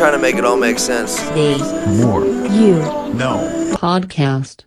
trying to make it all make sense. The More. You No. Podcast.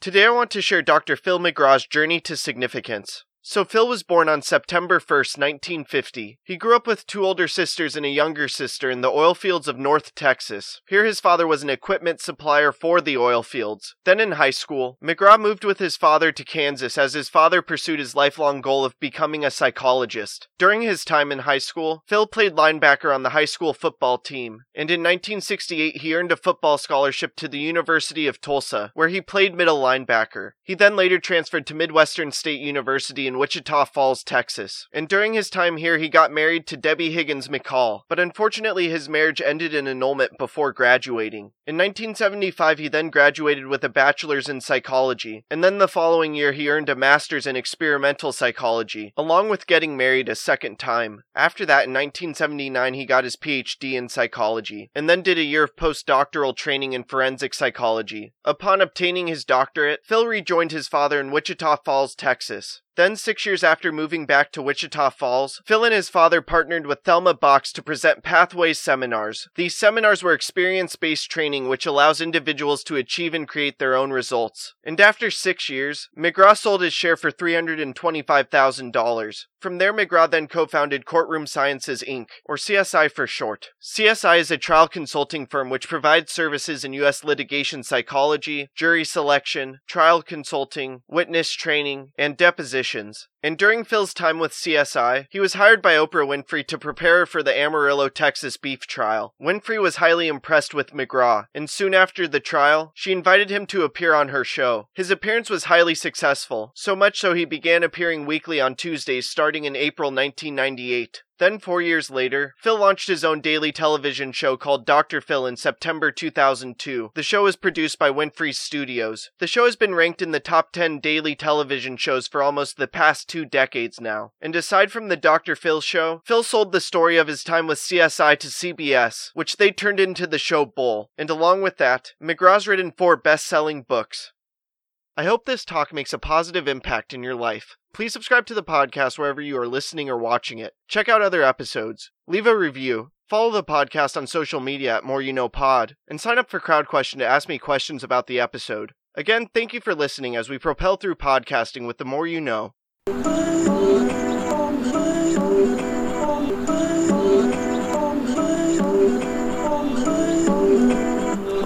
Today I want to share Dr. Phil McGraw's journey to significance. So Phil was born on September 1st, 1950. He grew up with two older sisters and a younger sister in the oil fields of North Texas. Here his father was an equipment supplier for the oil fields. Then in high school, McGraw moved with his father to Kansas as his father pursued his lifelong goal of becoming a psychologist. During his time in high school, Phil played linebacker on the high school football team, and in 1968 he earned a football scholarship to the University of Tulsa, where he played middle linebacker. He then later transferred to Midwestern State University in Wichita Falls, Texas. And during his time here, he got married to Debbie Higgins McCall, but unfortunately his marriage ended in annulment before graduating. In 1975, he then graduated with a bachelor's in psychology, and then the following year he earned a master's in experimental psychology, along with getting married a second time. After that, in 1979, he got his PhD in psychology, and then did a year of postdoctoral training in forensic psychology. Upon obtaining his doctorate, Phil rejoined his father in Wichita Falls, Texas. Then, six years after moving back to Wichita Falls, Phil and his father partnered with Thelma Box to present Pathways seminars. These seminars were experience based training which allows individuals to achieve and create their own results. And after six years, McGraw sold his share for $325,000. From there, McGraw then co founded Courtroom Sciences Inc., or CSI for short. CSI is a trial consulting firm which provides services in U.S. litigation psychology, jury selection, trial consulting, witness training, and depositions. And during Phil's time with CSI, he was hired by Oprah Winfrey to prepare for the Amarillo, Texas beef trial. Winfrey was highly impressed with McGraw, and soon after the trial, she invited him to appear on her show. His appearance was highly successful, so much so he began appearing weekly on Tuesdays starting in April 1998. Then, four years later, Phil launched his own daily television show called Dr. Phil in September 2002. The show is produced by Winfrey Studios. The show has been ranked in the top 10 daily television shows for almost the past two decades now. And aside from the Dr. Phil show, Phil sold the story of his time with CSI to CBS, which they turned into the show Bull. And along with that, McGraw's written four best selling books. I hope this talk makes a positive impact in your life. Please subscribe to the podcast wherever you are listening or watching it. Check out other episodes. Leave a review. Follow the podcast on social media at Moore You Know Pod, and sign up for CrowdQuestion to ask me questions about the episode. Again, thank you for listening as we propel through podcasting with the more you know.